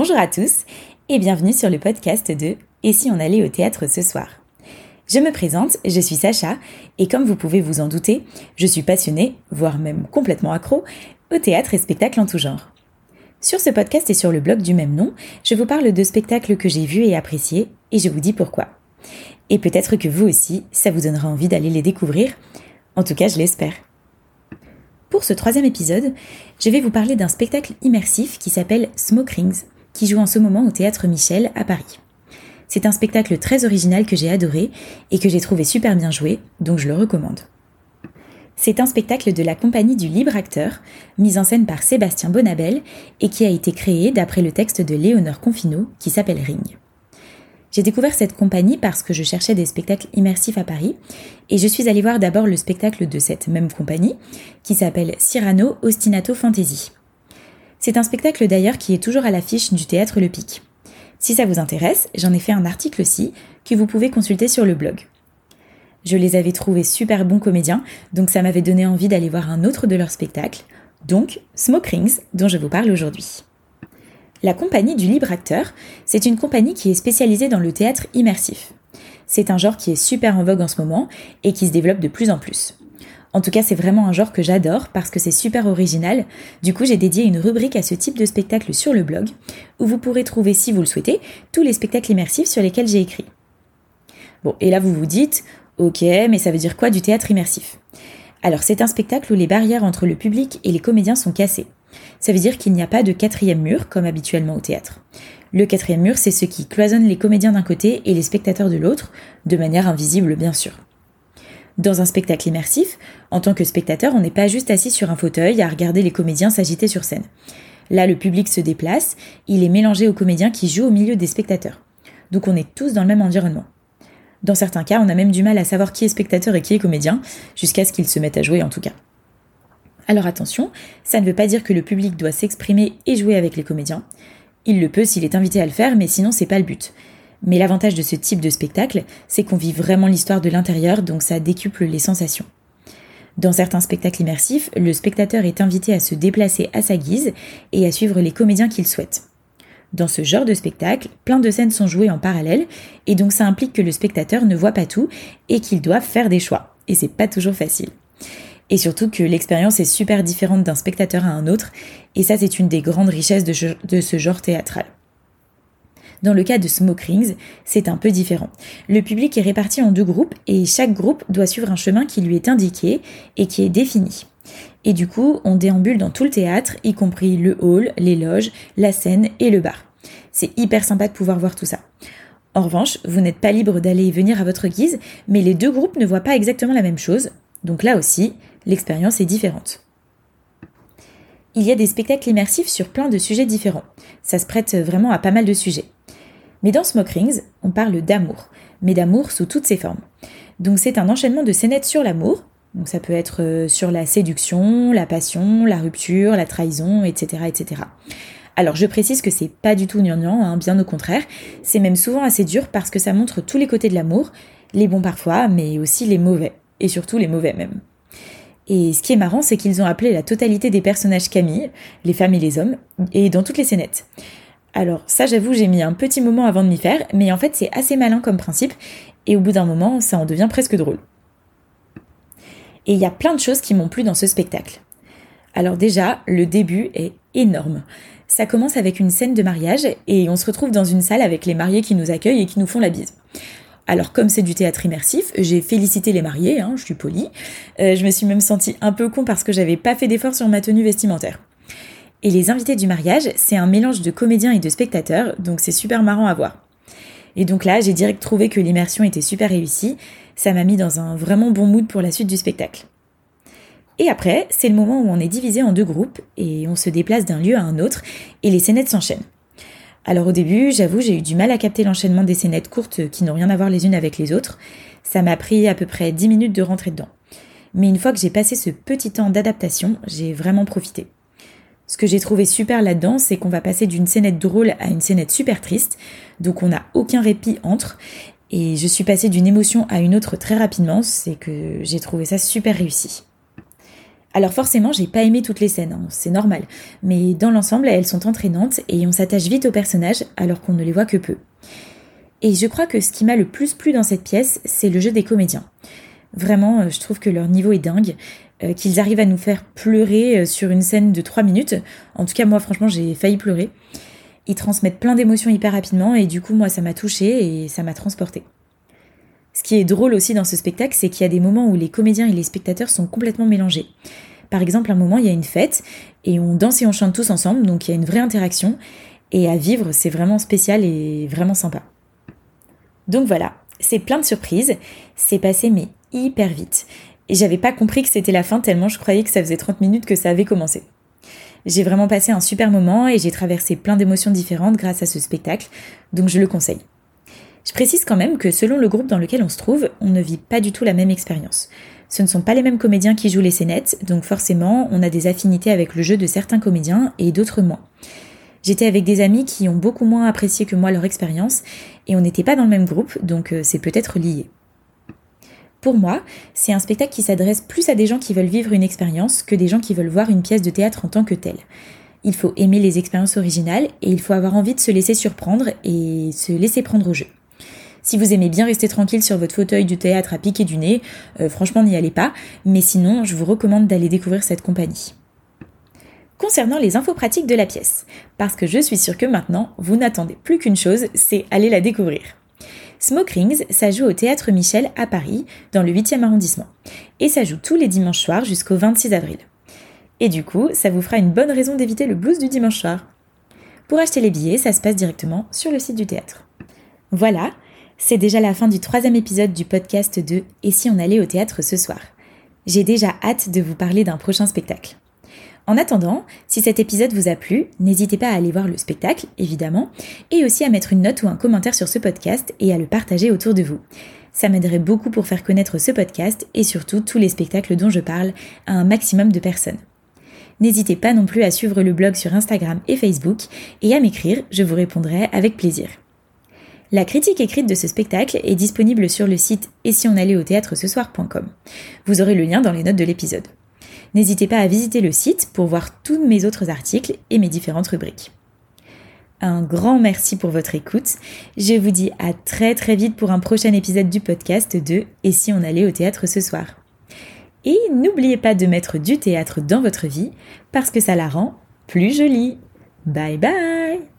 Bonjour à tous et bienvenue sur le podcast de Et si on allait au théâtre ce soir? Je me présente, je suis Sacha et comme vous pouvez vous en douter, je suis passionnée, voire même complètement accro, au théâtre et spectacles en tout genre. Sur ce podcast et sur le blog du même nom, je vous parle de spectacles que j'ai vus et appréciés et je vous dis pourquoi. Et peut-être que vous aussi, ça vous donnera envie d'aller les découvrir. En tout cas, je l'espère. Pour ce troisième épisode, je vais vous parler d'un spectacle immersif qui s'appelle Smoke Rings, qui joue en ce moment au Théâtre Michel à Paris. C'est un spectacle très original que j'ai adoré et que j'ai trouvé super bien joué, donc je le recommande. C'est un spectacle de la compagnie du libre acteur, mis en scène par Sébastien Bonabel et qui a été créé d'après le texte de Léonore Confino qui s'appelle Ring. J'ai découvert cette compagnie parce que je cherchais des spectacles immersifs à Paris et je suis allée voir d'abord le spectacle de cette même compagnie qui s'appelle Cyrano Ostinato Fantasy. C'est un spectacle d'ailleurs qui est toujours à l'affiche du théâtre Le Pic. Si ça vous intéresse, j'en ai fait un article aussi que vous pouvez consulter sur le blog. Je les avais trouvés super bons comédiens, donc ça m'avait donné envie d'aller voir un autre de leurs spectacles, donc Smoke Rings, dont je vous parle aujourd'hui. La compagnie du libre acteur, c'est une compagnie qui est spécialisée dans le théâtre immersif. C'est un genre qui est super en vogue en ce moment et qui se développe de plus en plus. En tout cas, c'est vraiment un genre que j'adore parce que c'est super original. Du coup, j'ai dédié une rubrique à ce type de spectacle sur le blog, où vous pourrez trouver, si vous le souhaitez, tous les spectacles immersifs sur lesquels j'ai écrit. Bon, et là vous vous dites, ok, mais ça veut dire quoi du théâtre immersif? Alors, c'est un spectacle où les barrières entre le public et les comédiens sont cassées. Ça veut dire qu'il n'y a pas de quatrième mur, comme habituellement au théâtre. Le quatrième mur, c'est ce qui cloisonne les comédiens d'un côté et les spectateurs de l'autre, de manière invisible bien sûr. Dans un spectacle immersif, en tant que spectateur, on n'est pas juste assis sur un fauteuil à regarder les comédiens s'agiter sur scène. Là, le public se déplace, il est mélangé aux comédiens qui jouent au milieu des spectateurs. Donc on est tous dans le même environnement. Dans certains cas, on a même du mal à savoir qui est spectateur et qui est comédien, jusqu'à ce qu'ils se mettent à jouer en tout cas. Alors attention, ça ne veut pas dire que le public doit s'exprimer et jouer avec les comédiens. Il le peut s'il est invité à le faire, mais sinon c'est pas le but. Mais l'avantage de ce type de spectacle, c'est qu'on vit vraiment l'histoire de l'intérieur, donc ça décuple les sensations. Dans certains spectacles immersifs, le spectateur est invité à se déplacer à sa guise et à suivre les comédiens qu'il souhaite. Dans ce genre de spectacle, plein de scènes sont jouées en parallèle, et donc ça implique que le spectateur ne voit pas tout et qu'il doit faire des choix. Et c'est pas toujours facile et surtout que l'expérience est super différente d'un spectateur à un autre, et ça c'est une des grandes richesses de, ce genre théâtral. Dans le cas de Smoke Rings, c'est un peu différent. Le public est réparti en deux groupes et chaque groupe doit suivre un chemin qui lui est indiqué et qui est défini. Et du coup, on déambule dans tout le théâtre, y compris le hall, les loges, la scène et le bar. C'est hyper sympa de pouvoir voir tout ça. En revanche, vous n'êtes pas libre d'aller et venir à votre guise, mais les deux groupes ne voient pas exactement la même chose. Donc là aussi, l'expérience est différente. Il y a des spectacles immersifs sur plein de sujets différents. Ça se prête vraiment à pas mal de sujets. Mais dans Smoke Rings, on parle d'amour, mais d'amour sous toutes ses formes. Donc c'est un enchaînement de scénettes sur l'amour. Donc ça peut être euh, sur la séduction, la passion, la rupture, la trahison, etc., etc. Alors je précise que c'est pas du tout gnangnan, hein, bien au contraire. C'est même souvent assez dur parce que ça montre tous les côtés de l'amour, les bons parfois, mais aussi les mauvais, et surtout les mauvais même. Et ce qui est marrant, c'est qu'ils ont appelé la totalité des personnages Camille, les femmes et les hommes, et dans toutes les scénettes. Alors ça j'avoue j'ai mis un petit moment avant de m'y faire, mais en fait c'est assez malin comme principe, et au bout d'un moment ça en devient presque drôle. Et il y a plein de choses qui m'ont plu dans ce spectacle. Alors déjà, le début est énorme. Ça commence avec une scène de mariage et on se retrouve dans une salle avec les mariés qui nous accueillent et qui nous font la bise. Alors comme c'est du théâtre immersif, j'ai félicité les mariés, hein, je suis polie. Euh, je me suis même sentie un peu con parce que j'avais pas fait d'effort sur ma tenue vestimentaire. Et les invités du mariage, c'est un mélange de comédiens et de spectateurs, donc c'est super marrant à voir. Et donc là, j'ai direct trouvé que l'immersion était super réussie, ça m'a mis dans un vraiment bon mood pour la suite du spectacle. Et après, c'est le moment où on est divisé en deux groupes et on se déplace d'un lieu à un autre et les scénettes s'enchaînent. Alors au début, j'avoue, j'ai eu du mal à capter l'enchaînement des scénettes courtes qui n'ont rien à voir les unes avec les autres. Ça m'a pris à peu près 10 minutes de rentrer dedans. Mais une fois que j'ai passé ce petit temps d'adaptation, j'ai vraiment profité. Ce que j'ai trouvé super là-dedans, c'est qu'on va passer d'une scénette drôle à une scénette super triste, donc on n'a aucun répit entre, et je suis passée d'une émotion à une autre très rapidement, c'est que j'ai trouvé ça super réussi. Alors forcément, j'ai pas aimé toutes les scènes, hein, c'est normal, mais dans l'ensemble, elles sont entraînantes et on s'attache vite aux personnages alors qu'on ne les voit que peu. Et je crois que ce qui m'a le plus plu dans cette pièce, c'est le jeu des comédiens. Vraiment, euh, je trouve que leur niveau est dingue, qu'ils arrivent à nous faire pleurer euh, sur une scène de 3 minutes. En tout cas, moi, franchement, j'ai failli pleurer. Ils transmettent plein d'émotions hyper rapidement et du coup, moi, ça m'a touchée et ça m'a transportée. Ce qui est drôle aussi dans ce spectacle, c'est qu'il y a des moments où les comédiens et les spectateurs sont complètement mélangés. Par exemple, un moment, il y a une fête et on danse et on chante tous ensemble, donc il y a une vraie interaction. Et à vivre, c'est vraiment spécial et vraiment sympa. Donc voilà, c'est plein de surprises. C'est passé mais hyper vite. Et j'avais pas compris que c'était la fin tellement je croyais que ça faisait 30 minutes que ça avait commencé. J'ai vraiment passé un super moment et j'ai traversé plein d'émotions différentes grâce à ce spectacle, donc je le conseille. Je précise quand même que selon le groupe dans lequel on se trouve, on ne vit pas du tout la même expérience. Ce ne sont pas les mêmes comédiens qui jouent les scénettes, donc forcément on a des affinités avec le jeu de certains comédiens et d'autres moins. J'étais avec des amis qui ont beaucoup moins apprécié que moi leur expérience et on n'était pas dans le même groupe, donc euh, c'est peut-être lié. Pour moi, c'est un spectacle qui s'adresse plus à des gens qui veulent vivre une expérience que des gens qui veulent voir une pièce de théâtre en tant que telle. Il faut aimer les expériences originales et il faut avoir envie de se laisser surprendre et se laisser prendre au jeu. Si vous aimez bien rester tranquille sur votre fauteuil du théâtre à piquer du nez, euh, franchement n'y allez pas, mais sinon je vous recommande d'aller découvrir cette compagnie. Concernant les infos pratiques de la pièce, parce que je suis sûre que maintenant vous n'attendez plus qu'une chose, c'est aller la découvrir. Smoke Rings, ça joue au Théâtre Michel à Paris, dans le 8e arrondissement. Et ça joue tous les dimanches soirs jusqu'au 26 avril. Et du coup, ça vous fera une bonne raison d'éviter le blues du dimanche soir. Pour acheter les billets, ça se passe directement sur le site du théâtre. Voilà, c'est déjà la fin du troisième épisode du podcast de Et si on allait au théâtre ce soir? J'ai déjà hâte de vous parler d'un prochain spectacle. En attendant, si cet épisode vous a plu, n'hésitez pas à aller voir le spectacle, évidemment, et aussi à mettre une note ou un commentaire sur ce podcast et à le partager autour de vous. Ça m'aiderait beaucoup pour faire connaître ce podcast et surtout tous les spectacles dont je parle à un maximum de personnes. N'hésitez pas non plus à suivre le blog sur Instagram et Facebook et à m'écrire, je vous répondrai avec plaisir. La critique écrite de ce spectacle est disponible sur le site et si on allait au théâtre. Vous aurez le lien dans les notes de l'épisode. N'hésitez pas à visiter le site pour voir tous mes autres articles et mes différentes rubriques. Un grand merci pour votre écoute. Je vous dis à très très vite pour un prochain épisode du podcast de Et si on allait au théâtre ce soir Et n'oubliez pas de mettre du théâtre dans votre vie parce que ça la rend plus jolie. Bye bye